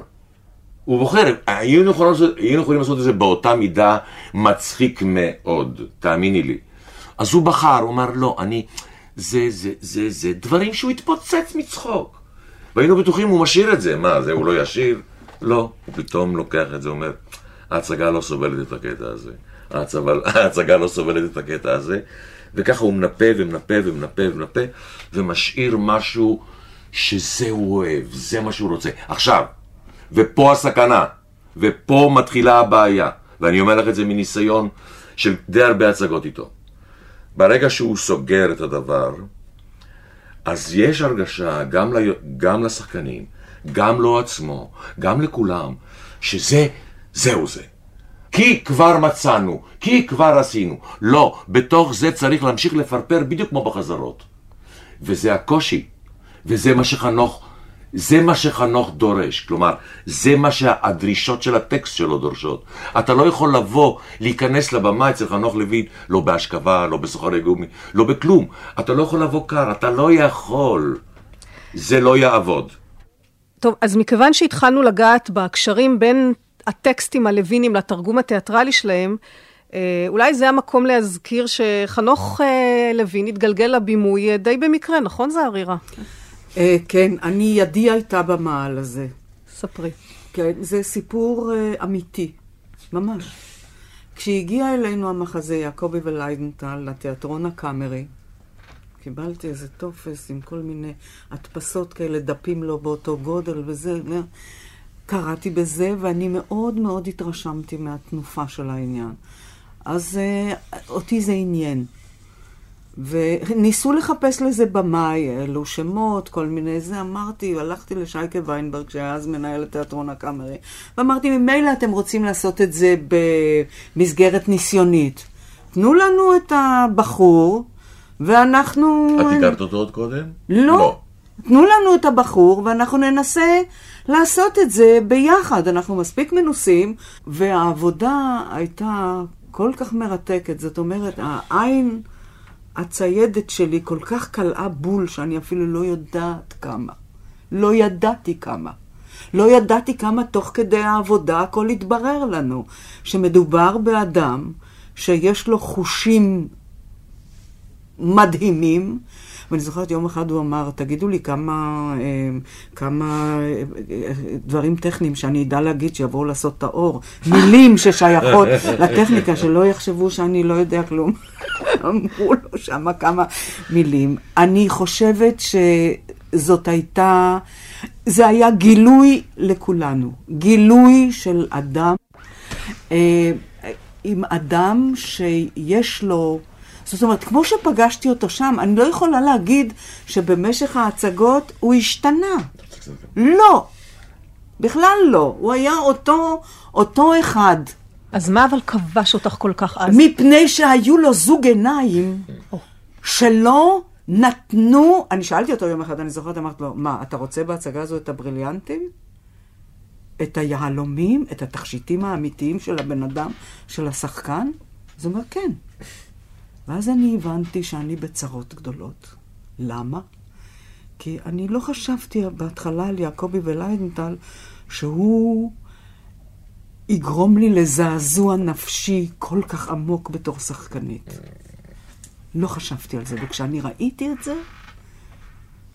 הוא בוחר, היינו יכולים, לעשות, היינו יכולים לעשות את זה באותה מידה מצחיק מאוד, תאמיני לי. אז הוא בחר, הוא אמר, לא, אני, זה, זה, זה, זה דברים שהוא התפוצץ מצחוק. והיינו בטוחים, הוא משאיר את זה, מה, זה הוא לא ישיר? לא, הוא פתאום לוקח את זה, אומר, ההצגה לא סובלת את הקטע הזה. *laughs* ההצגה לא סובלת את הקטע הזה, וככה הוא מנפה ומנפה ומנפה ומנפה, ומשאיר משהו שזה הוא אוהב, זה מה שהוא רוצה. עכשיו, ופה הסכנה, ופה מתחילה הבעיה, ואני אומר לך את זה מניסיון של די הרבה הצגות איתו. ברגע שהוא סוגר את הדבר, אז יש הרגשה גם, ל... גם לשחקנים, גם לו עצמו, גם לכולם, שזה, זהו זה. כי כבר מצאנו, כי כבר עשינו. לא, בתוך זה צריך להמשיך לפרפר בדיוק כמו בחזרות. וזה הקושי, וזה מה שחנוך, זה מה שחנוך דורש. כלומר, זה מה שהדרישות של הטקסט שלו דורשות. אתה לא יכול לבוא, להיכנס לבמה אצל חנוך לוין, לא בהשכבה, לא בסוחרי גומי, לא בכלום. אתה לא יכול לבוא קר, אתה לא יכול. זה לא יעבוד. טוב, אז מכיוון שהתחלנו לגעת בקשרים בין הטקסטים הלווינים לתרגום התיאטרלי שלהם, אה, אולי זה המקום להזכיר שחנוך אה, לוין התגלגל לבימוי אה, די במקרה, נכון זערירה? אה, כן, אני, ידי הייתה במעל הזה. ספרי. כן, זה סיפור אה, אמיתי, ממש. כשהגיע אלינו המחזה יעקבי וליידנטל לתיאטרון הקאמרי, קיבלתי איזה טופס עם כל מיני הדפסות כאלה, דפים לא באותו גודל וזה, קראתי בזה ואני מאוד מאוד התרשמתי מהתנופה של העניין. אז אה, אותי זה עניין. וניסו לחפש לזה במאי, אלו שמות, כל מיני זה, אמרתי, הלכתי לשייקה ויינברג, שהיה אז מנהל התיאטרון הקאמרי, ואמרתי, ממילא אתם רוצים לעשות את זה במסגרת ניסיונית. תנו לנו את הבחור, ואנחנו... את הכרת אותו עוד קודם? לא. תנו לנו את הבחור, ואנחנו ננסה לעשות את זה ביחד. אנחנו מספיק מנוסים, והעבודה הייתה כל כך מרתקת. זאת אומרת, העין הציידת שלי כל כך קלעה בול, שאני אפילו לא יודעת כמה. לא ידעתי כמה. לא ידעתי כמה תוך כדי העבודה הכל התברר לנו. שמדובר באדם שיש לו חושים מדהימים, ואני זוכרת יום אחד הוא אמר, תגידו לי כמה, אה, כמה אה, אה, דברים טכניים שאני אדע להגיד שיבואו לעשות את האור, *laughs* מילים ששייכות *laughs* לטכניקה, שלא יחשבו שאני לא יודע כלום. *laughs* אמרו לו שמה כמה מילים. אני חושבת שזאת הייתה, זה היה גילוי לכולנו, גילוי של אדם, עם אדם שיש לו זאת אומרת, כמו שפגשתי אותו שם, אני לא יכולה להגיד שבמשך ההצגות הוא השתנה. לא. בכלל לא. הוא היה אותו, אותו אחד. אז מה אבל כבש אותך כל כך אז? מפני שהיו לו זוג עיניים שלא נתנו... אני שאלתי אותו יום אחד, אני זוכרת, אמרתי לו, מה, אתה רוצה בהצגה הזו את הבריליאנטים? את היהלומים? את התכשיטים האמיתיים של הבן אדם, של השחקן? אז הוא אומר, כן. ואז אני הבנתי שאני בצרות גדולות. למה? כי אני לא חשבתי בהתחלה על יעקבי וליידנטל שהוא יגרום לי לזעזוע נפשי כל כך עמוק בתור שחקנית. לא חשבתי על זה, וכשאני ראיתי את זה,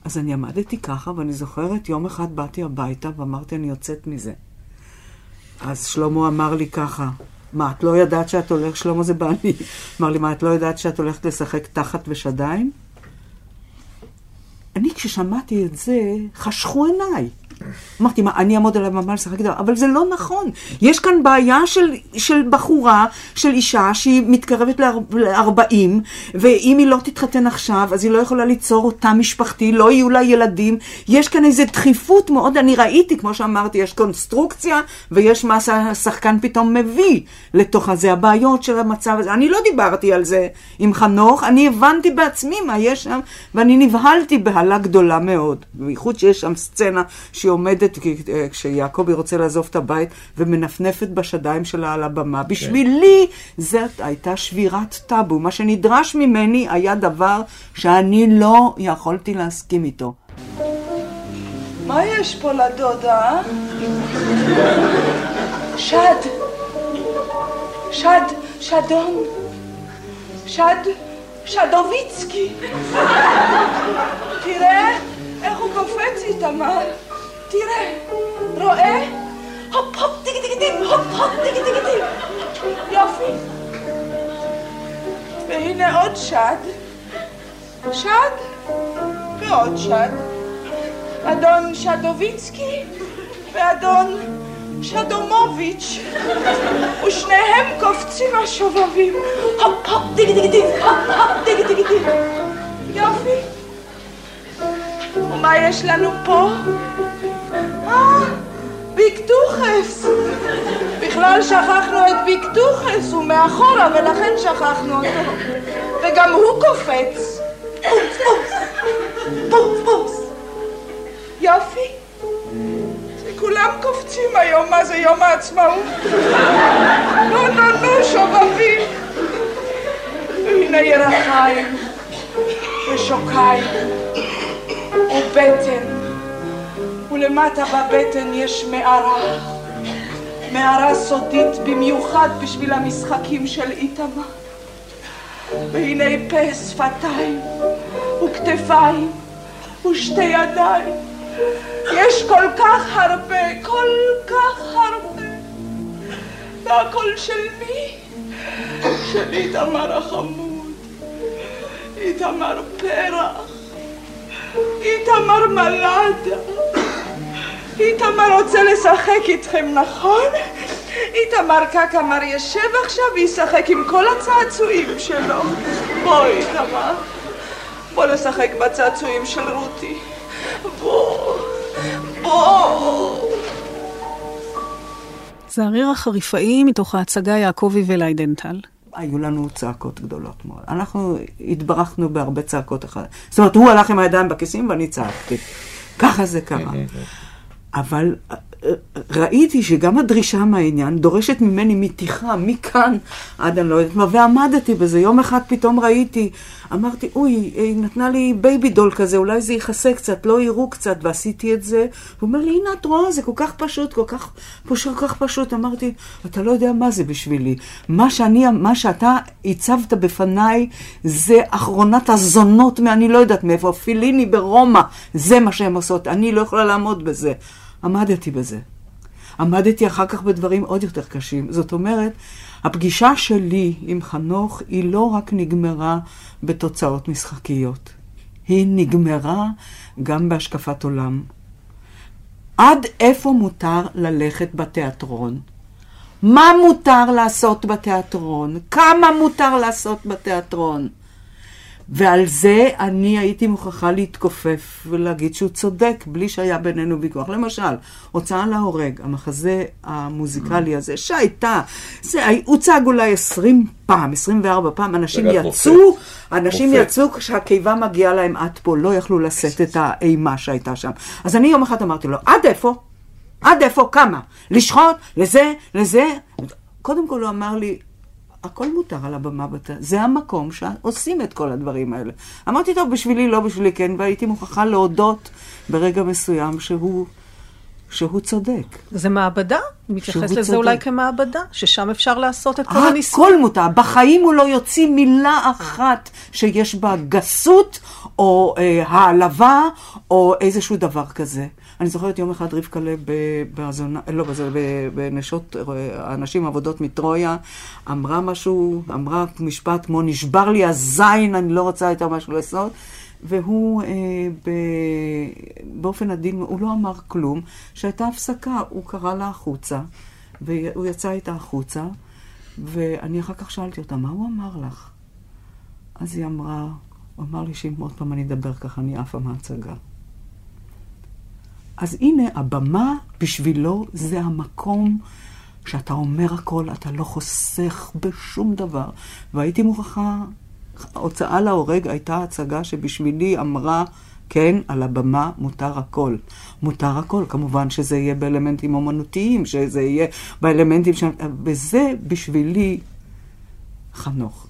אז אני עמדתי ככה, ואני זוכרת, יום אחד באתי הביתה ואמרתי, אני יוצאת מזה. אז שלמה אמר לי ככה, מה, את לא ידעת שאת הולכת, שלמה זה בעלי, אמר לי, מה, את לא ידעת שאת הולכת לשחק תחת ושדיים? אני, כששמעתי את זה, חשכו עיניי. אמרתי, מה, אני אעמוד על הבמה לשחק איתה? אבל זה לא נכון. יש כאן בעיה של, של בחורה, של אישה, שהיא מתקרבת ל-40, ואם היא לא תתחתן עכשיו, אז היא לא יכולה ליצור אותה משפחתי, לא יהיו לה ילדים. יש כאן איזו דחיפות מאוד, אני ראיתי, כמו שאמרתי, יש קונסטרוקציה, ויש מה שהשחקן פתאום מביא לתוך הזה, הבעיות של המצב הזה. אני לא דיברתי על זה עם חנוך, אני הבנתי בעצמי מה יש שם, ואני נבהלתי בהלה גדולה מאוד. בייחוד שיש שם סצנה שהיא עומדת כשיעקבי רוצה לעזוב את הבית ומנפנפת בשדיים שלה על הבמה. בשבילי זאת הייתה שבירת טאבו. מה שנדרש ממני היה דבר שאני לא יכולתי להסכים איתו. מה יש פה לדודה? שד. שד. שדון. שד. שדוביצקי. תראה איך הוא קופץ איתמר. תראה, רואה? הופ הופ טיק טיק טיק, הופ הופ טיק טיק טיק. יופי. והנה עוד שד. שד ועוד שד. אדון שדוביצקי ואדון שדומוביץ' ושניהם קופצים השובבים. הופ הופ טיק טיק טיק, הופ הופ טיק טיק טיק. יופי. ומה יש לנו פה? אה, ביקטוחס. בכלל שכחנו את ביקטוחס, הוא מאחורה ולכן שכחנו אותו. וגם הוא קופץ. פוס פוס. יופי. כולם קופצים היום, מה זה יום העצמאות? נו נו נו, שובבים. והנה ירחיים ושוקיים ובטן. ולמטה בבטן יש מערה. מערה סודית במיוחד בשביל המשחקים של איתמר. והנה פה, שפתיים, וכתפיים, ושתי ידיים. יש כל כך הרבה, כל כך הרבה. והכל של מי? של איתמר החמוד. איתמר פרח. איתמר מלאדה. איתמר רוצה לשחק איתכם, נכון? איתמר קקמר ישב עכשיו וישחק עם כל הצעצועים שלו. בוא, איתמר. בוא לשחק בצעצועים של רותי. בוא. בוא. זה הריר החריפאי מתוך ההצגה יעקבי וליידנטל. היו לנו צעקות גדולות מאוד. אנחנו התברכנו בהרבה צעקות אחת. זאת אומרת, הוא הלך עם הידיים בכיסים ואני צעקתי. ככה זה קרה. אבל אה, ראיתי שגם הדרישה מהעניין דורשת ממני מתיחה, מכאן עד אני לא יודעת מה, ועמדתי בזה. יום אחד פתאום ראיתי, אמרתי, אוי, היא נתנה לי baby doll כזה, אולי זה יכסה קצת, לא יראו קצת, ועשיתי את זה. הוא אומר לי, הנה את רואה, זה כל כך פשוט, כל כך, כל כך פשוט. אמרתי, אתה לא יודע מה זה בשבילי. מה שאני, מה שאתה הצבת בפניי, זה אחרונת הזונות מאני לא יודעת מאיפה, פיליני ברומא, זה מה שהן עושות, אני לא יכולה לעמוד בזה. עמדתי בזה. עמדתי אחר כך בדברים עוד יותר קשים. זאת אומרת, הפגישה שלי עם חנוך היא לא רק נגמרה בתוצאות משחקיות, היא נגמרה גם בהשקפת עולם. עד איפה מותר ללכת בתיאטרון? מה מותר לעשות בתיאטרון? כמה מותר לעשות בתיאטרון? ועל זה אני הייתי מוכרחה להתכופף ולהגיד שהוא צודק, בלי שהיה בינינו ויכוח. למשל, הוצאה להורג, המחזה המוזיקלי הזה, שהייתה, זה הוצג אולי 20 פעם, 24 פעם, אנשים יצאו. אנשים. יצאו כשהקיבה מגיעה להם עד פה, לא יכלו לשאת את האימה שהייתה שם. אז אני יום אחד אמרתי לו, עד איפה? עד איפה? כמה? לשחוט? לזה? לזה? קודם כל הוא אמר לי, הכל מותר על הבמה, בת... זה המקום שעושים את כל הדברים האלה. אמרתי, טוב, בשבילי לא, בשבילי כן, והייתי מוכרחה להודות ברגע מסוים שהוא, שהוא צודק. זה מעבדה? מתייחס לזה צודק. אולי כמעבדה, ששם אפשר לעשות את כל הכל הניסוי. מותר. בחיים הוא לא יוציא מילה אחת שיש בה גסות, או אה, העלבה, או איזשהו דבר כזה. אני זוכרת יום אחד רבקה לב בזונה, לא, בנשות, אה, הנשים עבודות מטרויה, אמרה משהו, אמרה משפט כמו נשבר לי הזין, אני לא רוצה יותר משהו לעשות. והוא אה, ב... באופן עדין, הוא לא אמר כלום. שהייתה הפסקה, הוא קרא לה החוצה, והוא יצא איתה החוצה, ואני אחר כך שאלתי אותה, מה הוא אמר לך? אז היא אמרה, הוא אמר לי שאם עוד פעם אני אדבר ככה, אני עפה מההצגה. אז הנה, הבמה בשבילו זה המקום שאתה אומר הכל, אתה לא חוסך בשום דבר. והייתי מוכרחה, הוצאה להורג הייתה הצגה שבשבילי אמרה, כן, על הבמה מותר הכל. מותר הכל, כמובן שזה יהיה באלמנטים אומנותיים, שזה יהיה באלמנטים ש... וזה בשבילי חנוך.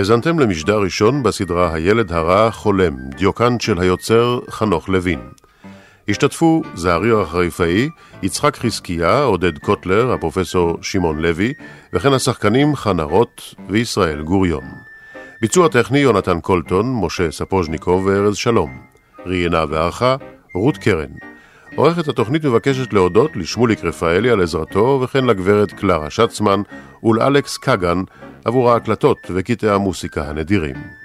האזנתם למשדר ראשון בסדרה הילד הרע חולם, דיוקן של היוצר חנוך לוין. השתתפו זעריר החריפאי, יצחק חזקיה, עודד קוטלר, הפרופסור שמעון לוי, וכן השחקנים חנה רוט וישראל גוריון. ביצוע טכני יונתן קולטון, משה ספוז'ניקוב וארז שלום. ראיינה וערכה רות קרן. עורכת התוכנית מבקשת להודות לשמוליק רפאלי על עזרתו, וכן לגברת קלרה שצמן ולאלכס קגן עבור ההקלטות וקטעי המוסיקה הנדירים.